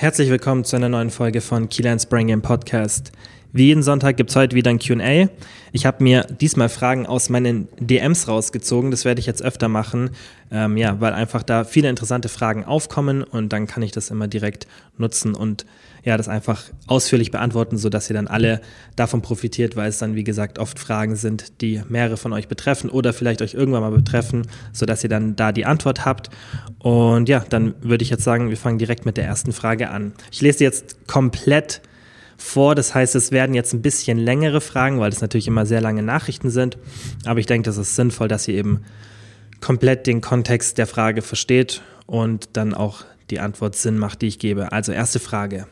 Herzlich willkommen zu einer neuen Folge von Keylands Brain Game Podcast. Wie jeden Sonntag gibt es heute wieder ein QA. Ich habe mir diesmal Fragen aus meinen DMs rausgezogen. Das werde ich jetzt öfter machen, ähm, ja, weil einfach da viele interessante Fragen aufkommen und dann kann ich das immer direkt nutzen und ja, das einfach ausführlich beantworten, sodass ihr dann alle davon profitiert, weil es dann, wie gesagt, oft Fragen sind, die mehrere von euch betreffen oder vielleicht euch irgendwann mal betreffen, sodass ihr dann da die Antwort habt. Und ja, dann würde ich jetzt sagen, wir fangen direkt mit der ersten Frage an. Ich lese jetzt komplett vor. Das heißt, es werden jetzt ein bisschen längere Fragen, weil es natürlich immer sehr lange Nachrichten sind. Aber ich denke, das ist sinnvoll, dass ihr eben komplett den Kontext der Frage versteht und dann auch die Antwort Sinn macht, die ich gebe. Also erste Frage.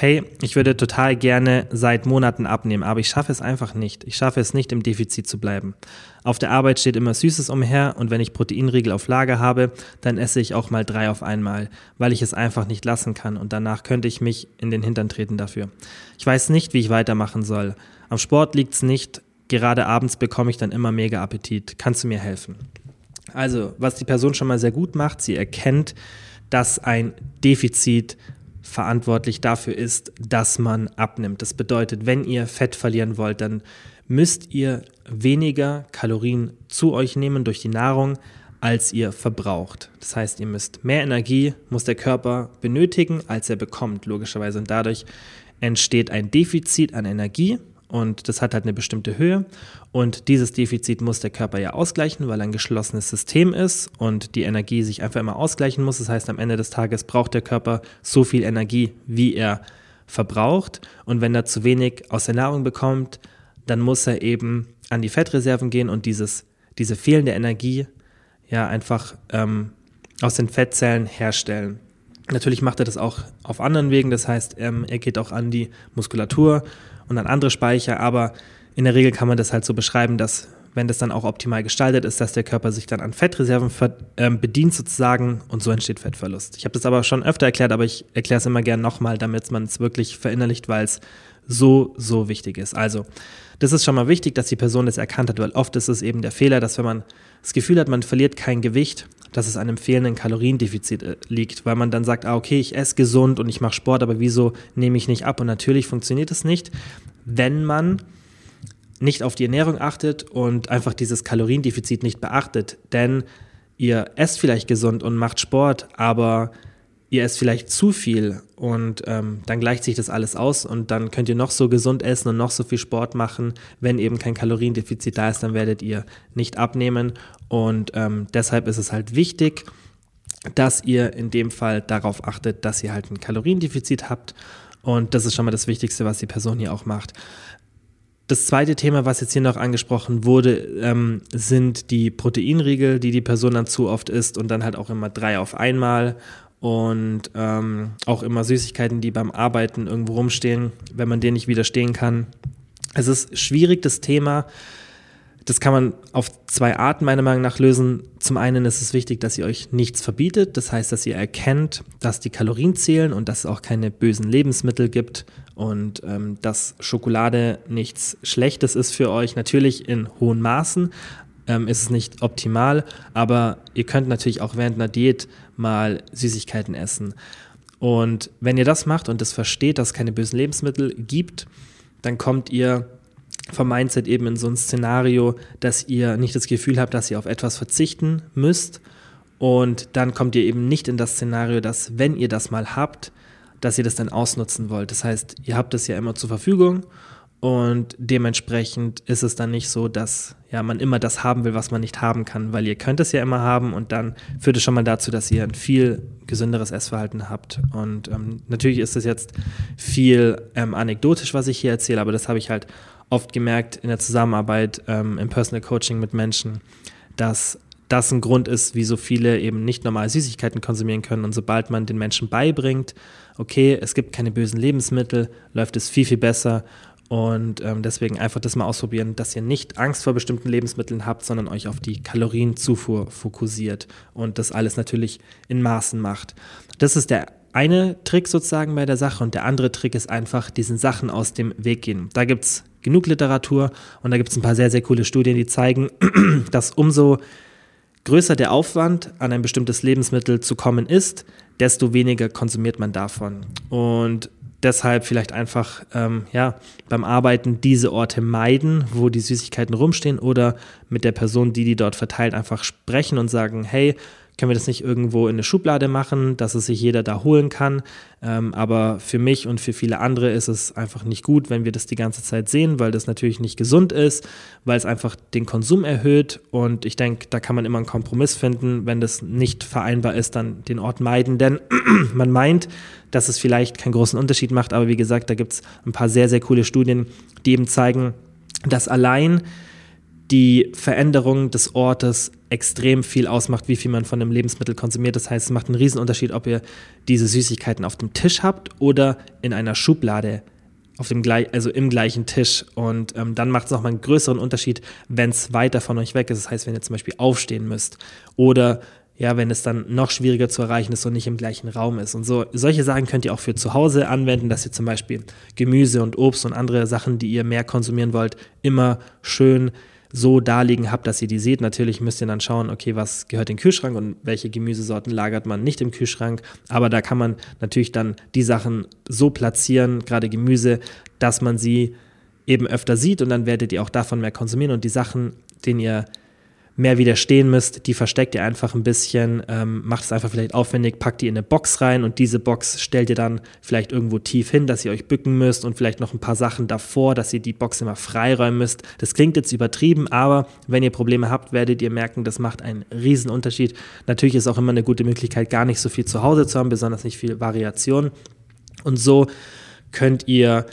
Hey, ich würde total gerne seit Monaten abnehmen, aber ich schaffe es einfach nicht. Ich schaffe es nicht, im Defizit zu bleiben. Auf der Arbeit steht immer Süßes umher und wenn ich Proteinriegel auf Lager habe, dann esse ich auch mal drei auf einmal, weil ich es einfach nicht lassen kann und danach könnte ich mich in den Hintern treten dafür. Ich weiß nicht, wie ich weitermachen soll. Am Sport liegt es nicht, gerade abends bekomme ich dann immer mega Appetit. Kannst du mir helfen? Also, was die Person schon mal sehr gut macht, sie erkennt, dass ein Defizit verantwortlich dafür ist, dass man abnimmt. Das bedeutet, wenn ihr Fett verlieren wollt, dann müsst ihr weniger Kalorien zu euch nehmen durch die Nahrung, als ihr verbraucht. Das heißt, ihr müsst mehr Energie, muss der Körper benötigen, als er bekommt, logischerweise. Und dadurch entsteht ein Defizit an Energie und das hat halt eine bestimmte Höhe. Und dieses Defizit muss der Körper ja ausgleichen, weil er ein geschlossenes System ist und die Energie sich einfach immer ausgleichen muss. Das heißt, am Ende des Tages braucht der Körper so viel Energie, wie er verbraucht. Und wenn er zu wenig aus der Nahrung bekommt, dann muss er eben an die Fettreserven gehen und dieses, diese fehlende Energie ja einfach ähm, aus den Fettzellen herstellen. Natürlich macht er das auch auf anderen Wegen, das heißt, ähm, er geht auch an die Muskulatur und an andere Speicher, aber in der Regel kann man das halt so beschreiben, dass wenn das dann auch optimal gestaltet ist, dass der Körper sich dann an Fettreserven äh, bedient sozusagen und so entsteht Fettverlust. Ich habe das aber schon öfter erklärt, aber ich erkläre es immer gern nochmal, damit man es wirklich verinnerlicht, weil es so, so wichtig ist. Also, das ist schon mal wichtig, dass die Person das erkannt hat, weil oft ist es eben der Fehler, dass wenn man das Gefühl hat, man verliert kein Gewicht, dass es an einem fehlenden Kaloriendefizit äh, liegt, weil man dann sagt, ah, okay, ich esse gesund und ich mache Sport, aber wieso nehme ich nicht ab? Und natürlich funktioniert es nicht, wenn man nicht auf die Ernährung achtet und einfach dieses Kaloriendefizit nicht beachtet. Denn ihr esst vielleicht gesund und macht Sport, aber ihr esst vielleicht zu viel und ähm, dann gleicht sich das alles aus und dann könnt ihr noch so gesund essen und noch so viel Sport machen. Wenn eben kein Kaloriendefizit da ist, dann werdet ihr nicht abnehmen und ähm, deshalb ist es halt wichtig, dass ihr in dem Fall darauf achtet, dass ihr halt ein Kaloriendefizit habt und das ist schon mal das Wichtigste, was die Person hier auch macht. Das zweite Thema, was jetzt hier noch angesprochen wurde, ähm, sind die Proteinriegel, die die Person dann zu oft isst und dann halt auch immer drei auf einmal und ähm, auch immer Süßigkeiten, die beim Arbeiten irgendwo rumstehen, wenn man denen nicht widerstehen kann. Es ist schwierig, das Thema. Das kann man auf zwei Arten meiner Meinung nach lösen. Zum einen ist es wichtig, dass ihr euch nichts verbietet. Das heißt, dass ihr erkennt, dass die Kalorien zählen und dass es auch keine bösen Lebensmittel gibt und ähm, dass Schokolade nichts Schlechtes ist für euch. Natürlich in hohen Maßen ähm, ist es nicht optimal, aber ihr könnt natürlich auch während einer Diät mal Süßigkeiten essen. Und wenn ihr das macht und das versteht, dass es keine bösen Lebensmittel gibt, dann kommt ihr vom Mindset eben in so ein Szenario, dass ihr nicht das Gefühl habt, dass ihr auf etwas verzichten müsst. Und dann kommt ihr eben nicht in das Szenario, dass wenn ihr das mal habt, dass ihr das dann ausnutzen wollt. Das heißt, ihr habt es ja immer zur Verfügung und dementsprechend ist es dann nicht so, dass ja, man immer das haben will, was man nicht haben kann, weil ihr könnt es ja immer haben und dann führt es schon mal dazu, dass ihr ein viel gesünderes Essverhalten habt. Und ähm, natürlich ist es jetzt viel ähm, anekdotisch, was ich hier erzähle, aber das habe ich halt oft gemerkt in der Zusammenarbeit ähm, im Personal Coaching mit Menschen, dass das ein Grund ist, wie so viele eben nicht normal Süßigkeiten konsumieren können. Und sobald man den Menschen beibringt, okay, es gibt keine bösen Lebensmittel, läuft es viel, viel besser. Und ähm, deswegen einfach das mal ausprobieren, dass ihr nicht Angst vor bestimmten Lebensmitteln habt, sondern euch auf die Kalorienzufuhr fokussiert und das alles natürlich in Maßen macht. Das ist der eine Trick sozusagen bei der Sache und der andere Trick ist einfach diesen Sachen aus dem Weg gehen. Da gibt es genug Literatur und da gibt es ein paar sehr, sehr coole Studien, die zeigen, dass umso größer der Aufwand, an ein bestimmtes Lebensmittel zu kommen ist, desto weniger konsumiert man davon. Und deshalb vielleicht einfach ähm, ja, beim Arbeiten diese Orte meiden, wo die Süßigkeiten rumstehen oder mit der Person, die die dort verteilt, einfach sprechen und sagen, hey, können wir das nicht irgendwo in eine Schublade machen, dass es sich jeder da holen kann. Ähm, aber für mich und für viele andere ist es einfach nicht gut, wenn wir das die ganze Zeit sehen, weil das natürlich nicht gesund ist, weil es einfach den Konsum erhöht. Und ich denke, da kann man immer einen Kompromiss finden. Wenn das nicht vereinbar ist, dann den Ort meiden. Denn man meint, dass es vielleicht keinen großen Unterschied macht. Aber wie gesagt, da gibt es ein paar sehr, sehr coole Studien, die eben zeigen, dass allein die Veränderung des Ortes extrem viel ausmacht, wie viel man von einem Lebensmittel konsumiert. Das heißt, es macht einen Riesenunterschied, ob ihr diese Süßigkeiten auf dem Tisch habt oder in einer Schublade auf dem also im gleichen Tisch. Und ähm, dann macht es nochmal einen größeren Unterschied, wenn es weiter von euch weg ist. Das heißt, wenn ihr zum Beispiel aufstehen müsst oder ja, wenn es dann noch schwieriger zu erreichen ist und nicht im gleichen Raum ist. Und so, solche Sachen könnt ihr auch für zu Hause anwenden, dass ihr zum Beispiel Gemüse und Obst und andere Sachen, die ihr mehr konsumieren wollt, immer schön so darlegen habt, dass ihr die seht. Natürlich müsst ihr dann schauen, okay, was gehört in den Kühlschrank und welche Gemüsesorten lagert man nicht im Kühlschrank. Aber da kann man natürlich dann die Sachen so platzieren, gerade Gemüse, dass man sie eben öfter sieht und dann werdet ihr auch davon mehr konsumieren und die Sachen, denen ihr mehr widerstehen müsst, die versteckt ihr einfach ein bisschen, ähm, macht es einfach vielleicht aufwendig, packt die in eine Box rein und diese Box stellt ihr dann vielleicht irgendwo tief hin, dass ihr euch bücken müsst und vielleicht noch ein paar Sachen davor, dass ihr die Box immer freiräumen müsst. Das klingt jetzt übertrieben, aber wenn ihr Probleme habt, werdet ihr merken, das macht einen riesen Unterschied. Natürlich ist auch immer eine gute Möglichkeit, gar nicht so viel zu Hause zu haben, besonders nicht viel Variation. Und so könnt ihr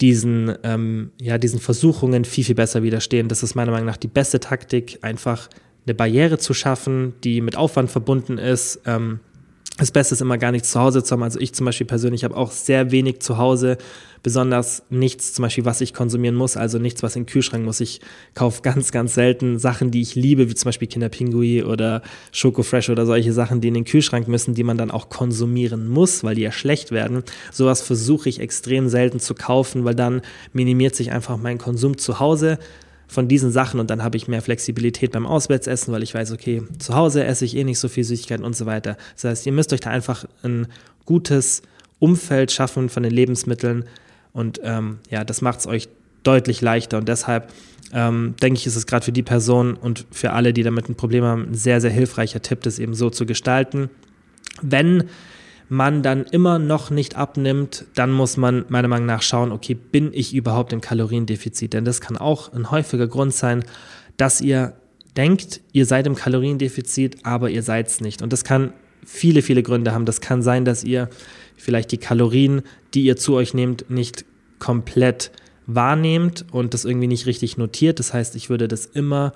diesen, ähm, ja, diesen Versuchungen viel, viel besser widerstehen. Das ist meiner Meinung nach die beste Taktik, einfach eine Barriere zu schaffen, die mit Aufwand verbunden ist. Ähm, das Beste ist immer gar nichts zu Hause zu haben. Also ich zum Beispiel persönlich habe auch sehr wenig zu Hause, besonders nichts zum Beispiel, was ich konsumieren muss, also nichts, was in den Kühlschrank muss. Ich kaufe ganz, ganz selten Sachen, die ich liebe, wie zum Beispiel Kinderpingui oder Schoko Fresh oder solche Sachen, die in den Kühlschrank müssen, die man dann auch konsumieren muss, weil die ja schlecht werden. Sowas versuche ich extrem selten zu kaufen, weil dann minimiert sich einfach mein Konsum zu Hause von diesen Sachen und dann habe ich mehr Flexibilität beim Auswärtsessen, weil ich weiß, okay, zu Hause esse ich eh nicht so viel Süßigkeiten und so weiter. Das heißt, ihr müsst euch da einfach ein gutes Umfeld schaffen von den Lebensmitteln und ähm, ja, das macht es euch deutlich leichter und deshalb ähm, denke ich, ist es gerade für die Person und für alle, die damit ein Problem haben, ein sehr, sehr hilfreicher Tipp, das eben so zu gestalten. Wenn man dann immer noch nicht abnimmt, dann muss man meiner Meinung nach schauen, okay, bin ich überhaupt im Kaloriendefizit? Denn das kann auch ein häufiger Grund sein, dass ihr denkt, ihr seid im Kaloriendefizit, aber ihr seid es nicht. Und das kann viele, viele Gründe haben. Das kann sein, dass ihr vielleicht die Kalorien, die ihr zu euch nehmt, nicht komplett wahrnehmt und das irgendwie nicht richtig notiert. Das heißt, ich würde das immer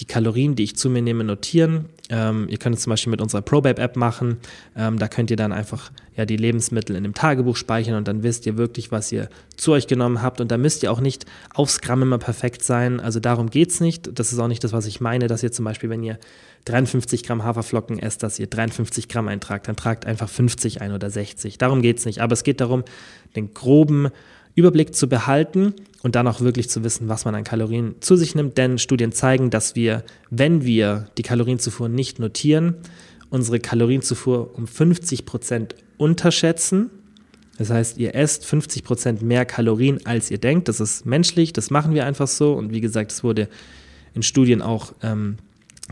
die Kalorien, die ich zu mir nehme, notieren. Ähm, ihr könnt es zum Beispiel mit unserer ProBabe-App machen. Ähm, da könnt ihr dann einfach ja, die Lebensmittel in dem Tagebuch speichern und dann wisst ihr wirklich, was ihr zu euch genommen habt. Und da müsst ihr auch nicht aufs Gramm immer perfekt sein. Also darum geht es nicht. Das ist auch nicht das, was ich meine, dass ihr zum Beispiel, wenn ihr 53 Gramm Haferflocken esst, dass ihr 53 Gramm eintragt, dann tragt einfach 50 ein oder 60. Darum geht es nicht. Aber es geht darum, den groben Überblick zu behalten und dann auch wirklich zu wissen, was man an Kalorien zu sich nimmt. Denn Studien zeigen, dass wir, wenn wir die Kalorienzufuhr nicht notieren, unsere Kalorienzufuhr um 50 Prozent unterschätzen. Das heißt, ihr esst 50 Prozent mehr Kalorien, als ihr denkt. Das ist menschlich, das machen wir einfach so. Und wie gesagt, es wurde in Studien auch ähm,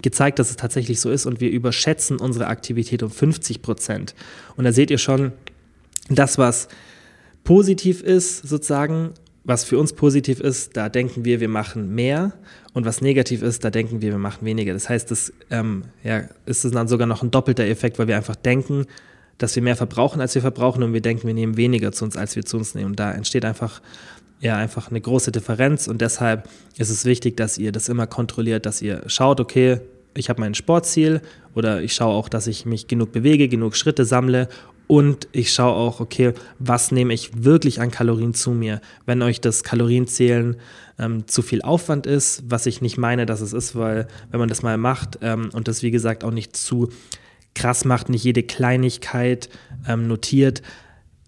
gezeigt, dass es tatsächlich so ist. Und wir überschätzen unsere Aktivität um 50 Prozent. Und da seht ihr schon, das, was positiv ist, sozusagen, was für uns positiv ist, da denken wir, wir machen mehr und was negativ ist, da denken wir, wir machen weniger. Das heißt, das ähm, ja, ist dann sogar noch ein doppelter Effekt, weil wir einfach denken, dass wir mehr verbrauchen, als wir verbrauchen und wir denken, wir nehmen weniger zu uns, als wir zu uns nehmen. Und da entsteht einfach ja einfach eine große Differenz und deshalb ist es wichtig, dass ihr das immer kontrolliert, dass ihr schaut, okay, ich habe mein Sportziel oder ich schaue auch, dass ich mich genug bewege, genug Schritte sammle und ich schaue auch, okay, was nehme ich wirklich an Kalorien zu mir? Wenn euch das Kalorienzählen ähm, zu viel Aufwand ist, was ich nicht meine, dass es ist, weil wenn man das mal macht ähm, und das wie gesagt auch nicht zu krass macht, nicht jede Kleinigkeit ähm, notiert,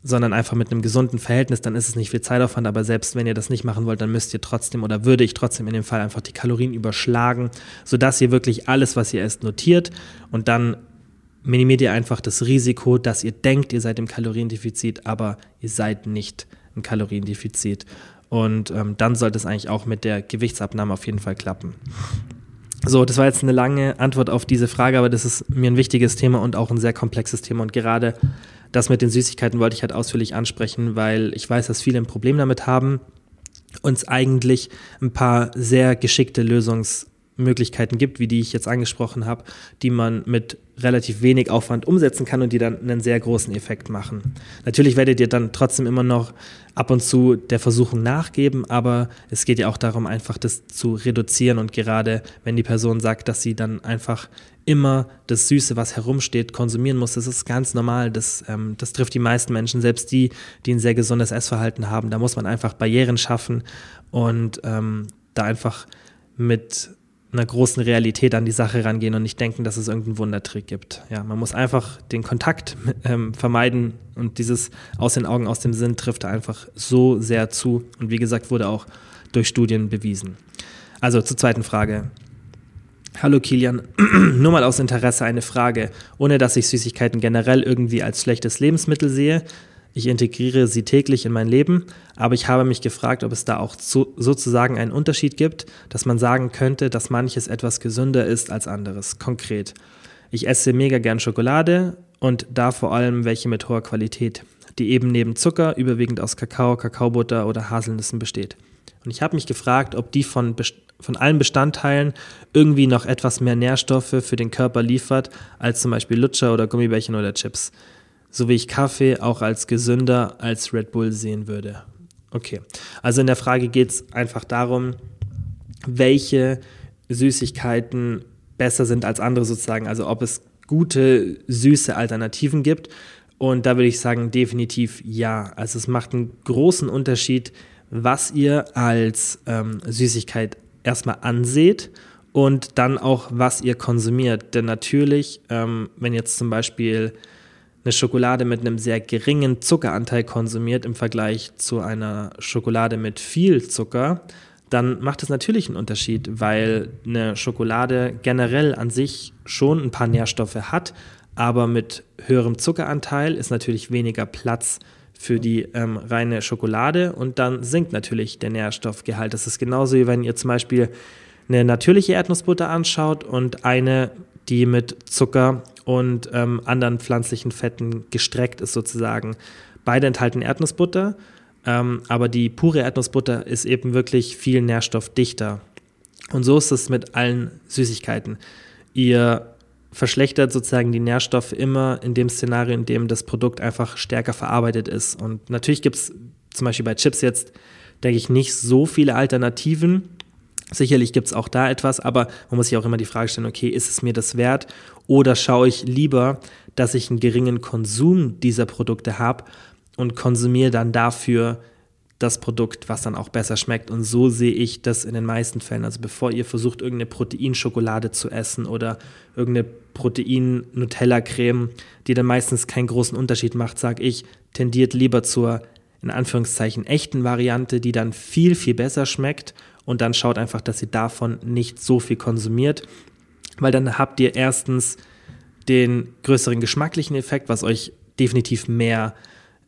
sondern einfach mit einem gesunden Verhältnis, dann ist es nicht viel Zeitaufwand, aber selbst wenn ihr das nicht machen wollt, dann müsst ihr trotzdem oder würde ich trotzdem in dem Fall einfach die Kalorien überschlagen, sodass ihr wirklich alles, was ihr esst, notiert und dann minimiert ihr einfach das Risiko, dass ihr denkt, ihr seid im Kaloriendefizit, aber ihr seid nicht im Kaloriendefizit. Und ähm, dann sollte es eigentlich auch mit der Gewichtsabnahme auf jeden Fall klappen. So, das war jetzt eine lange Antwort auf diese Frage, aber das ist mir ein wichtiges Thema und auch ein sehr komplexes Thema. Und gerade das mit den Süßigkeiten wollte ich halt ausführlich ansprechen, weil ich weiß, dass viele ein Problem damit haben, uns eigentlich ein paar sehr geschickte Lösungs- Möglichkeiten gibt, wie die ich jetzt angesprochen habe, die man mit relativ wenig Aufwand umsetzen kann und die dann einen sehr großen Effekt machen. Natürlich werdet ihr dann trotzdem immer noch ab und zu der Versuchung nachgeben, aber es geht ja auch darum, einfach das zu reduzieren und gerade wenn die Person sagt, dass sie dann einfach immer das Süße, was herumsteht, konsumieren muss, das ist ganz normal. Das, ähm, das trifft die meisten Menschen, selbst die, die ein sehr gesundes Essverhalten haben. Da muss man einfach Barrieren schaffen und ähm, da einfach mit einer großen Realität an die Sache rangehen und nicht denken, dass es irgendeinen Wundertrick gibt. Ja, man muss einfach den Kontakt ähm, vermeiden und dieses aus den Augen, aus dem Sinn trifft einfach so sehr zu und wie gesagt wurde auch durch Studien bewiesen. Also zur zweiten Frage. Hallo Kilian, nur mal aus Interesse eine Frage, ohne dass ich Süßigkeiten generell irgendwie als schlechtes Lebensmittel sehe, ich integriere sie täglich in mein Leben, aber ich habe mich gefragt, ob es da auch so, sozusagen einen Unterschied gibt, dass man sagen könnte, dass manches etwas gesünder ist als anderes. Konkret. Ich esse mega gern Schokolade und da vor allem welche mit hoher Qualität, die eben neben Zucker überwiegend aus Kakao, Kakaobutter oder Haselnüssen besteht. Und ich habe mich gefragt, ob die von, von allen Bestandteilen irgendwie noch etwas mehr Nährstoffe für den Körper liefert, als zum Beispiel Lutscher oder Gummibärchen oder Chips so wie ich Kaffee auch als gesünder als Red Bull sehen würde. Okay, also in der Frage geht es einfach darum, welche Süßigkeiten besser sind als andere sozusagen, also ob es gute, süße Alternativen gibt. Und da würde ich sagen, definitiv ja. Also es macht einen großen Unterschied, was ihr als ähm, Süßigkeit erstmal anseht und dann auch, was ihr konsumiert. Denn natürlich, ähm, wenn jetzt zum Beispiel eine Schokolade mit einem sehr geringen Zuckeranteil konsumiert im Vergleich zu einer Schokolade mit viel Zucker, dann macht es natürlich einen Unterschied, weil eine Schokolade generell an sich schon ein paar Nährstoffe hat, aber mit höherem Zuckeranteil ist natürlich weniger Platz für die ähm, reine Schokolade und dann sinkt natürlich der Nährstoffgehalt. Das ist genauso wie wenn ihr zum Beispiel eine natürliche Erdnussbutter anschaut und eine, die mit Zucker und ähm, anderen pflanzlichen Fetten gestreckt ist sozusagen. Beide enthalten Erdnussbutter, ähm, aber die pure Erdnussbutter ist eben wirklich viel nährstoffdichter. Und so ist es mit allen Süßigkeiten. Ihr verschlechtert sozusagen die Nährstoffe immer in dem Szenario, in dem das Produkt einfach stärker verarbeitet ist. Und natürlich gibt es zum Beispiel bei Chips jetzt, denke ich, nicht so viele Alternativen. Sicherlich gibt es auch da etwas, aber man muss sich auch immer die Frage stellen, okay, ist es mir das wert oder schaue ich lieber, dass ich einen geringen Konsum dieser Produkte habe und konsumiere dann dafür das Produkt, was dann auch besser schmeckt. Und so sehe ich das in den meisten Fällen. Also bevor ihr versucht, irgendeine Proteinschokolade zu essen oder irgendeine Protein-Nutella-Creme, die dann meistens keinen großen Unterschied macht, sage ich, tendiert lieber zur in Anführungszeichen echten Variante, die dann viel, viel besser schmeckt. Und dann schaut einfach, dass ihr davon nicht so viel konsumiert weil dann habt ihr erstens den größeren geschmacklichen Effekt, was euch definitiv mehr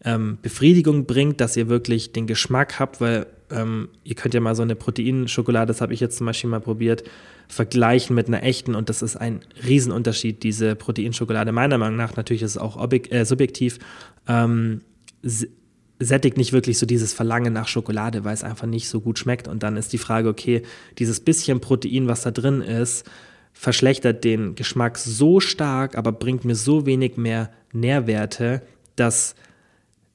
ähm, Befriedigung bringt, dass ihr wirklich den Geschmack habt, weil ähm, ihr könnt ja mal so eine Proteinschokolade, das habe ich jetzt zum Beispiel mal probiert, vergleichen mit einer echten und das ist ein Riesenunterschied, diese Proteinschokolade. Meiner Meinung nach, natürlich ist es auch äh, subjektiv, ähm, sättigt nicht wirklich so dieses Verlangen nach Schokolade, weil es einfach nicht so gut schmeckt und dann ist die Frage, okay, dieses bisschen Protein, was da drin ist, verschlechtert den Geschmack so stark, aber bringt mir so wenig mehr Nährwerte, dass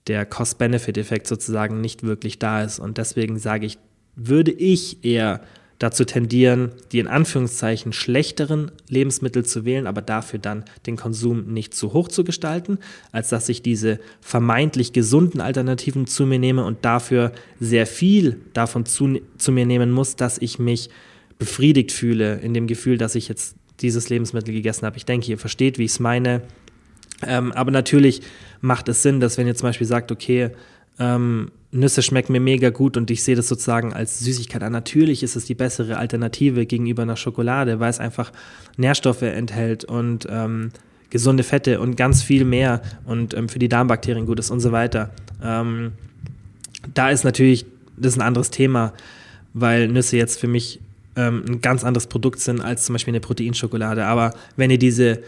der Cost-Benefit-Effekt sozusagen nicht wirklich da ist. Und deswegen sage ich, würde ich eher dazu tendieren, die in Anführungszeichen schlechteren Lebensmittel zu wählen, aber dafür dann den Konsum nicht zu hoch zu gestalten, als dass ich diese vermeintlich gesunden Alternativen zu mir nehme und dafür sehr viel davon zu, zu mir nehmen muss, dass ich mich befriedigt fühle, in dem Gefühl, dass ich jetzt dieses Lebensmittel gegessen habt. Ich denke, ihr versteht, wie ich es meine. Ähm, aber natürlich macht es Sinn, dass wenn ihr zum Beispiel sagt, okay, ähm, Nüsse schmecken mir mega gut und ich sehe das sozusagen als Süßigkeit an. Natürlich ist es die bessere Alternative gegenüber einer Schokolade, weil es einfach Nährstoffe enthält und ähm, gesunde Fette und ganz viel mehr und ähm, für die Darmbakterien gut ist und so weiter. Ähm, da ist natürlich, das ist ein anderes Thema, weil Nüsse jetzt für mich ähm, ein ganz anderes Produkt sind als zum Beispiel eine Proteinschokolade. Aber wenn ihr diese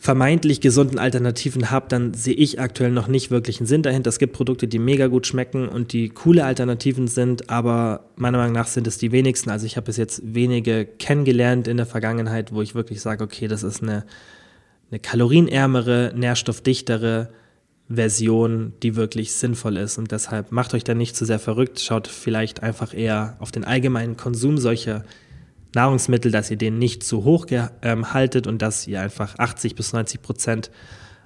vermeintlich gesunden Alternativen habt, dann sehe ich aktuell noch nicht wirklich einen Sinn dahinter. Es gibt Produkte, die mega gut schmecken und die coole Alternativen sind, aber meiner Meinung nach sind es die wenigsten. Also ich habe bis jetzt wenige kennengelernt in der Vergangenheit, wo ich wirklich sage, okay, das ist eine, eine kalorienärmere, nährstoffdichtere Version, die wirklich sinnvoll ist. Und deshalb macht euch da nicht zu sehr verrückt, schaut vielleicht einfach eher auf den allgemeinen Konsum solcher Nahrungsmittel, dass ihr den nicht zu hoch ähm, haltet und dass ihr einfach 80 bis 90 Prozent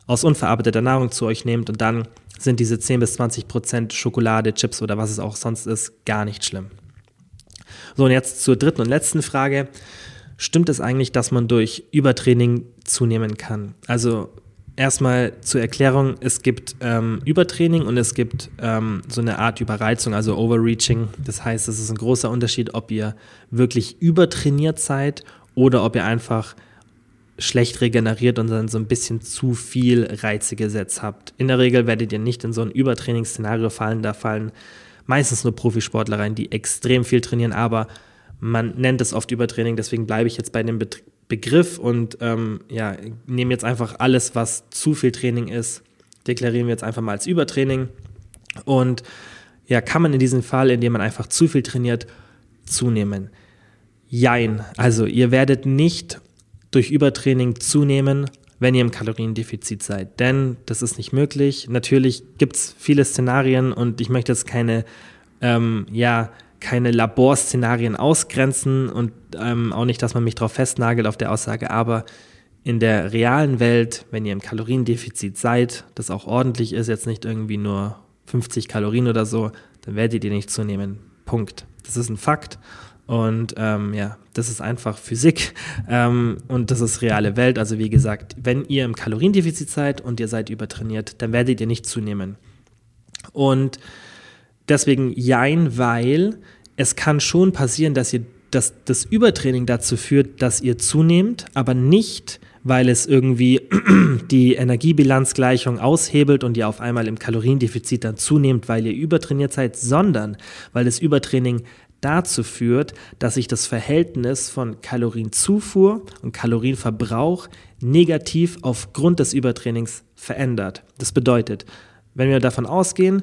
aus unverarbeiteter Nahrung zu euch nehmt und dann sind diese 10 bis 20 Prozent Schokolade, Chips oder was es auch sonst ist, gar nicht schlimm. So, und jetzt zur dritten und letzten Frage. Stimmt es eigentlich, dass man durch Übertraining zunehmen kann? Also erstmal zur Erklärung, es gibt ähm, Übertraining und es gibt ähm, so eine Art Überreizung, also Overreaching. Das heißt, es ist ein großer Unterschied, ob ihr wirklich übertrainiert seid oder ob ihr einfach schlecht regeneriert und dann so ein bisschen zu viel Reize gesetzt habt. In der Regel werdet ihr nicht in so ein Übertrainingsszenario fallen, da fallen meistens nur Profisportler rein, die extrem viel trainieren, aber man nennt es oft Übertraining, deswegen bleibe ich jetzt bei dem Bet Begriff und ähm, ja, nehmen jetzt einfach alles, was zu viel Training ist, deklarieren wir jetzt einfach mal als Übertraining. Und ja, kann man in diesem Fall, indem man einfach zu viel trainiert, zunehmen? Jein. Also ihr werdet nicht durch Übertraining zunehmen, wenn ihr im Kaloriendefizit seid. Denn das ist nicht möglich. Natürlich gibt es viele Szenarien und ich möchte jetzt keine ähm, ja, keine Laborszenarien ausgrenzen und ähm, auch nicht, dass man mich darauf festnagelt auf der Aussage, aber in der realen Welt, wenn ihr im Kaloriendefizit seid, das auch ordentlich ist, jetzt nicht irgendwie nur 50 Kalorien oder so, dann werdet ihr nicht zunehmen. Punkt. Das ist ein Fakt. Und ähm, ja, das ist einfach Physik ähm, und das ist reale Welt. Also wie gesagt, wenn ihr im Kaloriendefizit seid und ihr seid übertrainiert, dann werdet ihr nicht zunehmen. Und deswegen jein, weil es kann schon passieren, dass ihr dass das Übertraining dazu führt, dass ihr zunehmt, aber nicht, weil es irgendwie die Energiebilanzgleichung aushebelt und ihr auf einmal im Kaloriendefizit dann zunehmt, weil ihr übertrainiert seid, sondern weil das Übertraining dazu führt, dass sich das Verhältnis von Kalorienzufuhr und Kalorienverbrauch negativ aufgrund des Übertrainings verändert. Das bedeutet, wenn wir davon ausgehen,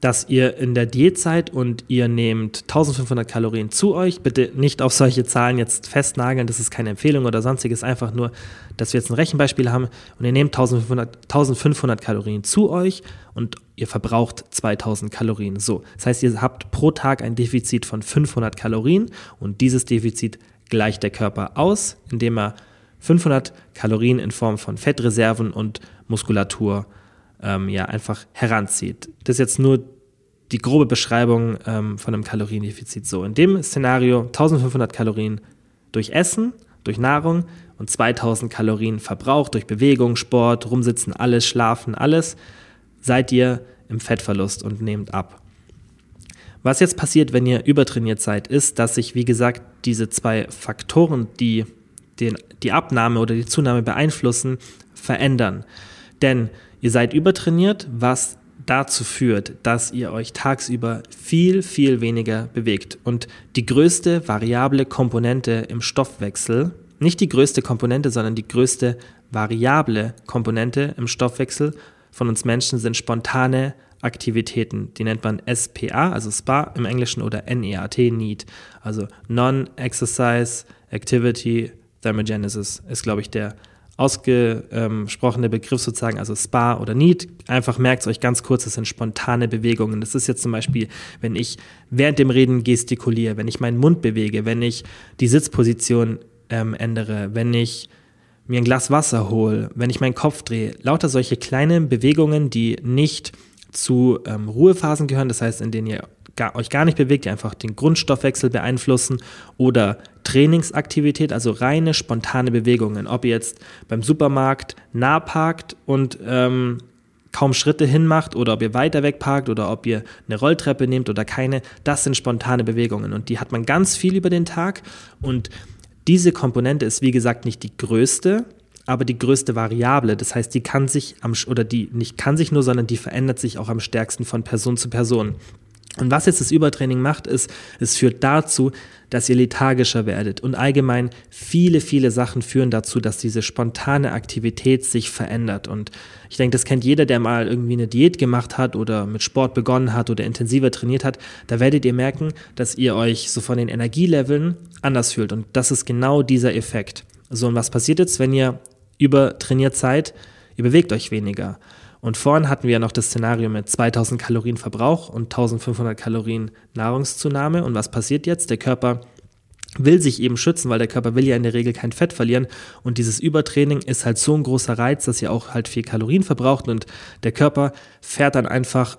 dass ihr in der Diät seid und ihr nehmt 1500 Kalorien zu euch. Bitte nicht auf solche Zahlen jetzt festnageln, das ist keine Empfehlung oder sonstiges, einfach nur, dass wir jetzt ein Rechenbeispiel haben und ihr nehmt 1500, 1500 Kalorien zu euch und ihr verbraucht 2000 Kalorien. So, das heißt, ihr habt pro Tag ein Defizit von 500 Kalorien und dieses Defizit gleicht der Körper aus, indem er 500 Kalorien in Form von Fettreserven und Muskulatur ähm, ja einfach heranzieht. Das ist jetzt nur die grobe Beschreibung ähm, von einem Kaloriendefizit. So, in dem Szenario 1500 Kalorien durch Essen, durch Nahrung und 2000 Kalorien Verbrauch durch Bewegung, Sport, Rumsitzen, alles, Schlafen, alles, seid ihr im Fettverlust und nehmt ab. Was jetzt passiert, wenn ihr übertrainiert seid, ist, dass sich, wie gesagt, diese zwei Faktoren, die den, die Abnahme oder die Zunahme beeinflussen, verändern. Denn Ihr seid übertrainiert, was dazu führt, dass ihr euch tagsüber viel, viel weniger bewegt. Und die größte variable Komponente im Stoffwechsel, nicht die größte Komponente, sondern die größte variable Komponente im Stoffwechsel von uns Menschen sind spontane Aktivitäten. Die nennt man SPA, also SPA im Englischen oder NEAT, NEAT. Also Non-Exercise Activity Thermogenesis ist, glaube ich, der ausgesprochene Begriff sozusagen, also Spa oder Need. Einfach merkt es euch ganz kurz, das sind spontane Bewegungen. Das ist jetzt zum Beispiel, wenn ich während dem Reden gestikuliere, wenn ich meinen Mund bewege, wenn ich die Sitzposition ähm, ändere, wenn ich mir ein Glas Wasser hole, wenn ich meinen Kopf drehe. Lauter solche kleinen Bewegungen, die nicht zu ähm, Ruhephasen gehören, das heißt, in denen ihr gar, euch gar nicht bewegt, die einfach den Grundstoffwechsel beeinflussen oder Trainingsaktivität, also reine spontane Bewegungen. Ob ihr jetzt beim Supermarkt nah parkt und ähm, kaum Schritte hinmacht oder ob ihr weiter weg parkt oder ob ihr eine Rolltreppe nehmt oder keine, das sind spontane Bewegungen und die hat man ganz viel über den Tag und diese Komponente ist wie gesagt nicht die größte, aber die größte Variable. Das heißt, die kann sich am, oder die nicht kann sich nur, sondern die verändert sich auch am stärksten von Person zu Person. Und was jetzt das Übertraining macht, ist, es führt dazu, dass ihr lethargischer werdet. Und allgemein viele, viele Sachen führen dazu, dass diese spontane Aktivität sich verändert. Und ich denke, das kennt jeder, der mal irgendwie eine Diät gemacht hat oder mit Sport begonnen hat oder intensiver trainiert hat. Da werdet ihr merken, dass ihr euch so von den Energieleveln anders fühlt. Und das ist genau dieser Effekt. So, und was passiert jetzt, wenn ihr übertrainiert seid? Ihr bewegt euch weniger. Und vorhin hatten wir ja noch das Szenario mit 2000 Kalorien Verbrauch und 1500 Kalorien Nahrungszunahme. Und was passiert jetzt? Der Körper will sich eben schützen, weil der Körper will ja in der Regel kein Fett verlieren. Und dieses Übertraining ist halt so ein großer Reiz, dass ihr auch halt viel Kalorien verbraucht und der Körper fährt dann einfach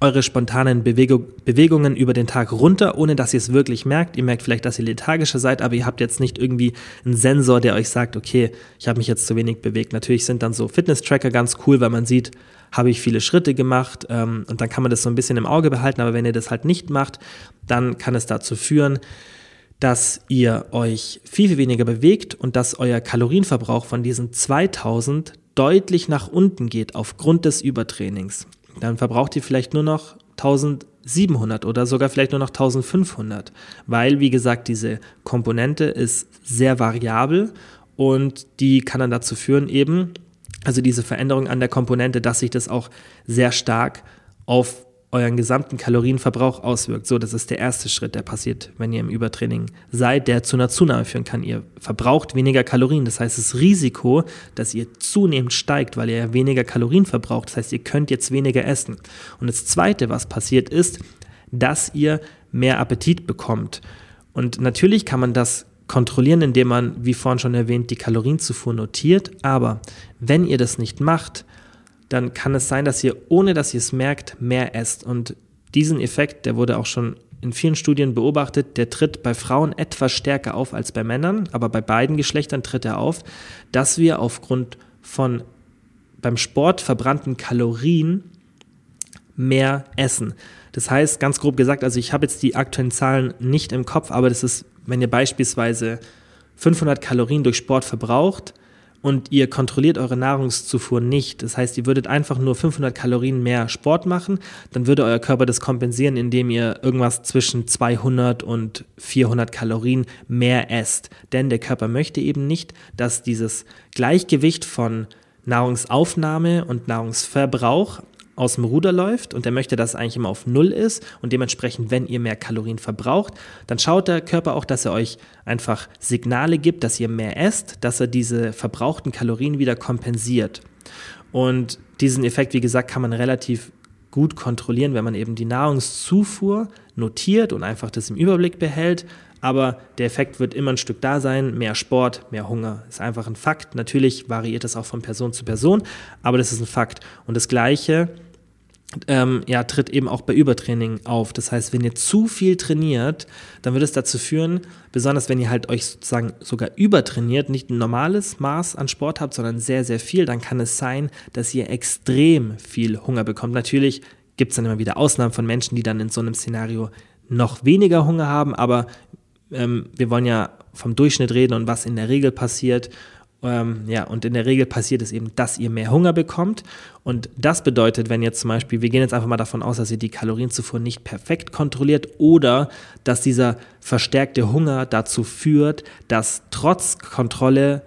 eure spontanen Bewegung, Bewegungen über den Tag runter, ohne dass ihr es wirklich merkt. Ihr merkt vielleicht, dass ihr lethargischer seid, aber ihr habt jetzt nicht irgendwie einen Sensor, der euch sagt, okay, ich habe mich jetzt zu wenig bewegt. Natürlich sind dann so Fitness-Tracker ganz cool, weil man sieht, habe ich viele Schritte gemacht ähm, und dann kann man das so ein bisschen im Auge behalten. Aber wenn ihr das halt nicht macht, dann kann es dazu führen, dass ihr euch viel, viel weniger bewegt und dass euer Kalorienverbrauch von diesen 2000 deutlich nach unten geht aufgrund des Übertrainings dann verbraucht ihr vielleicht nur noch 1700 oder sogar vielleicht nur noch 1500, weil, wie gesagt, diese Komponente ist sehr variabel und die kann dann dazu führen, eben, also diese Veränderung an der Komponente, dass sich das auch sehr stark auf euren gesamten Kalorienverbrauch auswirkt. So, das ist der erste Schritt, der passiert, wenn ihr im Übertraining seid, der zu einer Zunahme führen kann. Ihr verbraucht weniger Kalorien. Das heißt, das Risiko, dass ihr zunehmend steigt, weil ihr ja weniger Kalorien verbraucht. Das heißt, ihr könnt jetzt weniger essen. Und das zweite, was passiert ist, dass ihr mehr Appetit bekommt. Und natürlich kann man das kontrollieren, indem man, wie vorhin schon erwähnt, die Kalorienzufuhr notiert. Aber wenn ihr das nicht macht, dann kann es sein, dass ihr, ohne dass ihr es merkt, mehr esst. Und diesen Effekt, der wurde auch schon in vielen Studien beobachtet, der tritt bei Frauen etwas stärker auf als bei Männern, aber bei beiden Geschlechtern tritt er auf, dass wir aufgrund von beim Sport verbrannten Kalorien mehr essen. Das heißt, ganz grob gesagt, also ich habe jetzt die aktuellen Zahlen nicht im Kopf, aber das ist, wenn ihr beispielsweise 500 Kalorien durch Sport verbraucht, und ihr kontrolliert eure Nahrungszufuhr nicht, das heißt, ihr würdet einfach nur 500 Kalorien mehr Sport machen, dann würde euer Körper das kompensieren, indem ihr irgendwas zwischen 200 und 400 Kalorien mehr esst. Denn der Körper möchte eben nicht, dass dieses Gleichgewicht von Nahrungsaufnahme und Nahrungsverbrauch aus dem Ruder läuft und er möchte, dass es eigentlich immer auf Null ist und dementsprechend, wenn ihr mehr Kalorien verbraucht, dann schaut der Körper auch, dass er euch einfach Signale gibt, dass ihr mehr esst, dass er diese verbrauchten Kalorien wieder kompensiert. Und diesen Effekt, wie gesagt, kann man relativ gut kontrollieren, wenn man eben die Nahrungszufuhr notiert und einfach das im Überblick behält. Aber der Effekt wird immer ein Stück da sein. Mehr Sport, mehr Hunger. Ist einfach ein Fakt. Natürlich variiert das auch von Person zu Person, aber das ist ein Fakt. Und das Gleiche ähm, ja, tritt eben auch bei Übertraining auf. Das heißt, wenn ihr zu viel trainiert, dann wird es dazu führen, besonders wenn ihr halt euch sozusagen sogar übertrainiert, nicht ein normales Maß an Sport habt, sondern sehr, sehr viel, dann kann es sein, dass ihr extrem viel Hunger bekommt. Natürlich gibt es dann immer wieder Ausnahmen von Menschen, die dann in so einem Szenario noch weniger Hunger haben, aber ähm, wir wollen ja vom Durchschnitt reden und was in der Regel passiert. Ähm, ja, und in der Regel passiert es eben, dass ihr mehr Hunger bekommt. Und das bedeutet, wenn jetzt zum Beispiel, wir gehen jetzt einfach mal davon aus, dass ihr die Kalorienzufuhr nicht perfekt kontrolliert oder dass dieser verstärkte Hunger dazu führt, dass trotz Kontrolle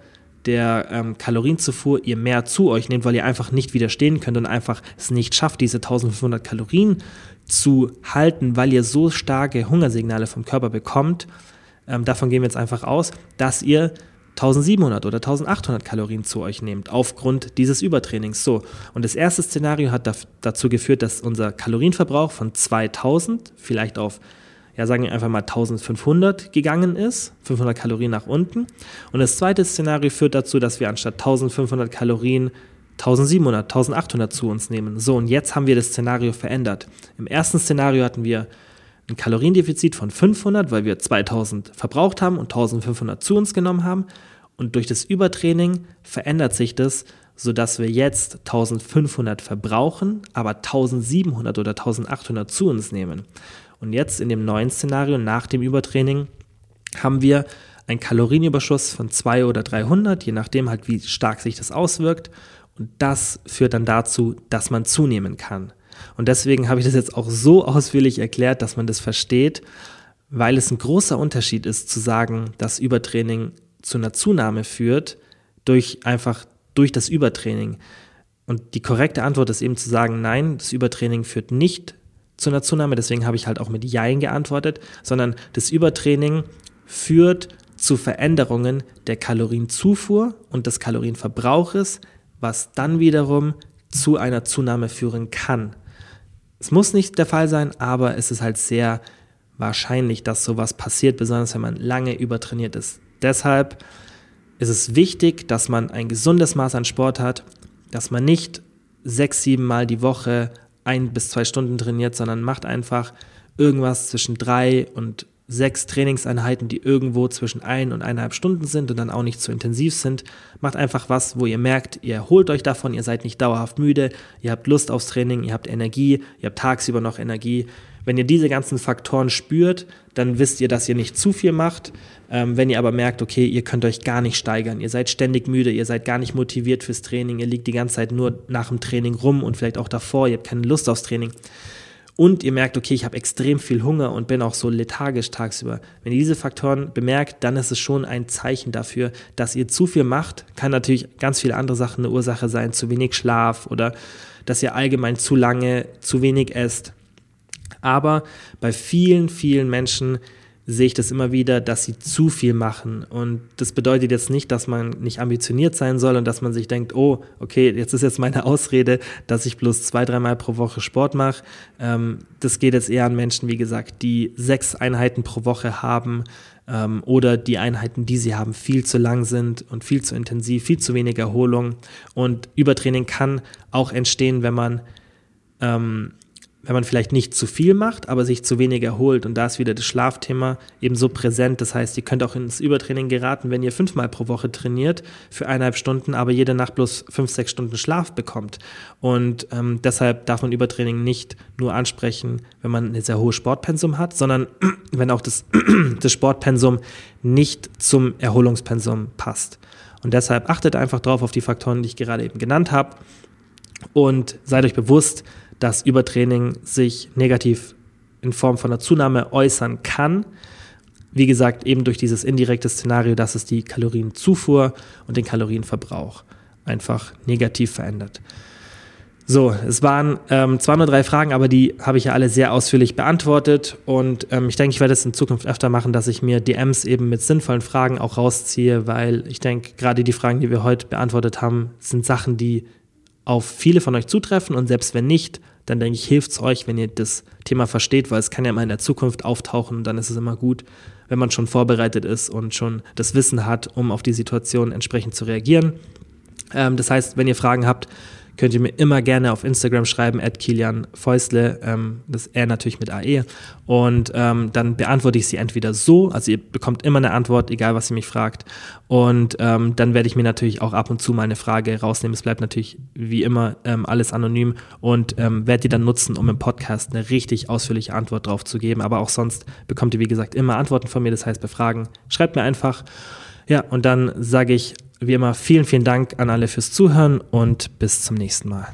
der ähm, Kalorienzufuhr ihr mehr zu euch nehmt, weil ihr einfach nicht widerstehen könnt und einfach es nicht schafft, diese 1500 Kalorien zu halten, weil ihr so starke Hungersignale vom Körper bekommt. Ähm, davon gehen wir jetzt einfach aus, dass ihr 1700 oder 1800 Kalorien zu euch nehmt, aufgrund dieses Übertrainings. So, und das erste Szenario hat dazu geführt, dass unser Kalorienverbrauch von 2000 vielleicht auf, ja, sagen wir einfach mal 1500 gegangen ist, 500 Kalorien nach unten. Und das zweite Szenario führt dazu, dass wir anstatt 1500 Kalorien 1700, 1800 zu uns nehmen. So, und jetzt haben wir das Szenario verändert. Im ersten Szenario hatten wir ein Kaloriendefizit von 500, weil wir 2000 verbraucht haben und 1500 zu uns genommen haben. Und durch das Übertraining verändert sich das, sodass wir jetzt 1500 verbrauchen, aber 1700 oder 1800 zu uns nehmen. Und jetzt in dem neuen Szenario nach dem Übertraining haben wir einen Kalorienüberschuss von 200 oder 300, je nachdem halt, wie stark sich das auswirkt. Und das führt dann dazu, dass man zunehmen kann. Und deswegen habe ich das jetzt auch so ausführlich erklärt, dass man das versteht, weil es ein großer Unterschied ist zu sagen, dass Übertraining zu einer Zunahme führt durch einfach durch das Übertraining. Und die korrekte Antwort ist eben zu sagen, nein, das Übertraining führt nicht zu einer Zunahme, deswegen habe ich halt auch mit Jein geantwortet, sondern das Übertraining führt zu Veränderungen der Kalorienzufuhr und des Kalorienverbrauches, was dann wiederum zu einer Zunahme führen kann. Es muss nicht der Fall sein, aber es ist halt sehr wahrscheinlich, dass sowas passiert, besonders wenn man lange übertrainiert ist. Deshalb ist es wichtig, dass man ein gesundes Maß an Sport hat, dass man nicht sechs, sieben Mal die Woche ein bis zwei Stunden trainiert, sondern macht einfach irgendwas zwischen drei und sechs Trainingseinheiten, die irgendwo zwischen ein und eineinhalb Stunden sind und dann auch nicht zu intensiv sind. Macht einfach was, wo ihr merkt, ihr erholt euch davon, ihr seid nicht dauerhaft müde, ihr habt Lust aufs Training, ihr habt Energie, ihr habt tagsüber noch Energie. Wenn ihr diese ganzen Faktoren spürt, dann wisst ihr, dass ihr nicht zu viel macht. Ähm, wenn ihr aber merkt, okay, ihr könnt euch gar nicht steigern, ihr seid ständig müde, ihr seid gar nicht motiviert fürs Training, ihr liegt die ganze Zeit nur nach dem Training rum und vielleicht auch davor, ihr habt keine Lust aufs Training, und ihr merkt, okay, ich habe extrem viel Hunger und bin auch so lethargisch tagsüber. Wenn ihr diese Faktoren bemerkt, dann ist es schon ein Zeichen dafür, dass ihr zu viel macht. Kann natürlich ganz viele andere Sachen eine Ursache sein, zu wenig Schlaf oder dass ihr allgemein zu lange zu wenig esst. Aber bei vielen, vielen Menschen sehe ich das immer wieder, dass sie zu viel machen. Und das bedeutet jetzt nicht, dass man nicht ambitioniert sein soll und dass man sich denkt, oh, okay, jetzt ist jetzt meine Ausrede, dass ich bloß zwei, dreimal pro Woche Sport mache. Ähm, das geht jetzt eher an Menschen, wie gesagt, die sechs Einheiten pro Woche haben ähm, oder die Einheiten, die sie haben, viel zu lang sind und viel zu intensiv, viel zu wenig Erholung. Und Übertraining kann auch entstehen, wenn man ähm, wenn man vielleicht nicht zu viel macht, aber sich zu wenig erholt. Und da ist wieder das Schlafthema eben so präsent. Das heißt, ihr könnt auch ins Übertraining geraten, wenn ihr fünfmal pro Woche trainiert für eineinhalb Stunden, aber jede Nacht bloß fünf, sechs Stunden Schlaf bekommt. Und ähm, deshalb darf man Übertraining nicht nur ansprechen, wenn man ein sehr hohes Sportpensum hat, sondern wenn auch das, das Sportpensum nicht zum Erholungspensum passt. Und deshalb achtet einfach drauf auf die Faktoren, die ich gerade eben genannt habe. Und seid euch bewusst, dass Übertraining sich negativ in Form von einer Zunahme äußern kann. Wie gesagt, eben durch dieses indirekte Szenario, dass es die Kalorienzufuhr und den Kalorienverbrauch einfach negativ verändert. So, es waren ähm, zwar nur drei Fragen, aber die habe ich ja alle sehr ausführlich beantwortet. Und ähm, ich denke, ich werde es in Zukunft öfter machen, dass ich mir DMs eben mit sinnvollen Fragen auch rausziehe, weil ich denke, gerade die Fragen, die wir heute beantwortet haben, sind Sachen, die auf viele von euch zutreffen. Und selbst wenn nicht, dann denke ich, hilft es euch, wenn ihr das Thema versteht, weil es kann ja mal in der Zukunft auftauchen dann ist es immer gut, wenn man schon vorbereitet ist und schon das Wissen hat, um auf die Situation entsprechend zu reagieren. Ähm, das heißt, wenn ihr Fragen habt, könnt ihr mir immer gerne auf Instagram schreiben, at Kilian Fäusle, ähm, das er natürlich mit AE. Und ähm, dann beantworte ich sie entweder so, also ihr bekommt immer eine Antwort, egal was ihr mich fragt. Und ähm, dann werde ich mir natürlich auch ab und zu mal eine Frage rausnehmen. Es bleibt natürlich wie immer ähm, alles anonym und ähm, werde die dann nutzen, um im Podcast eine richtig ausführliche Antwort drauf zu geben. Aber auch sonst bekommt ihr, wie gesagt, immer Antworten von mir. Das heißt, bei Fragen schreibt mir einfach. Ja, und dann sage ich wie immer vielen, vielen Dank an alle fürs Zuhören und bis zum nächsten Mal.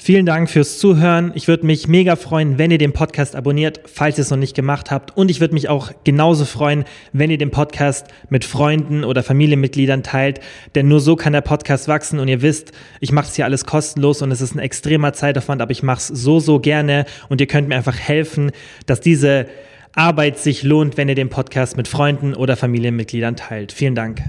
Vielen Dank fürs Zuhören. Ich würde mich mega freuen, wenn ihr den Podcast abonniert, falls ihr es noch nicht gemacht habt. Und ich würde mich auch genauso freuen, wenn ihr den Podcast mit Freunden oder Familienmitgliedern teilt. Denn nur so kann der Podcast wachsen. Und ihr wisst, ich mache es hier alles kostenlos und es ist ein extremer Zeitaufwand, aber ich mache es so, so gerne. Und ihr könnt mir einfach helfen, dass diese Arbeit sich lohnt, wenn ihr den Podcast mit Freunden oder Familienmitgliedern teilt. Vielen Dank.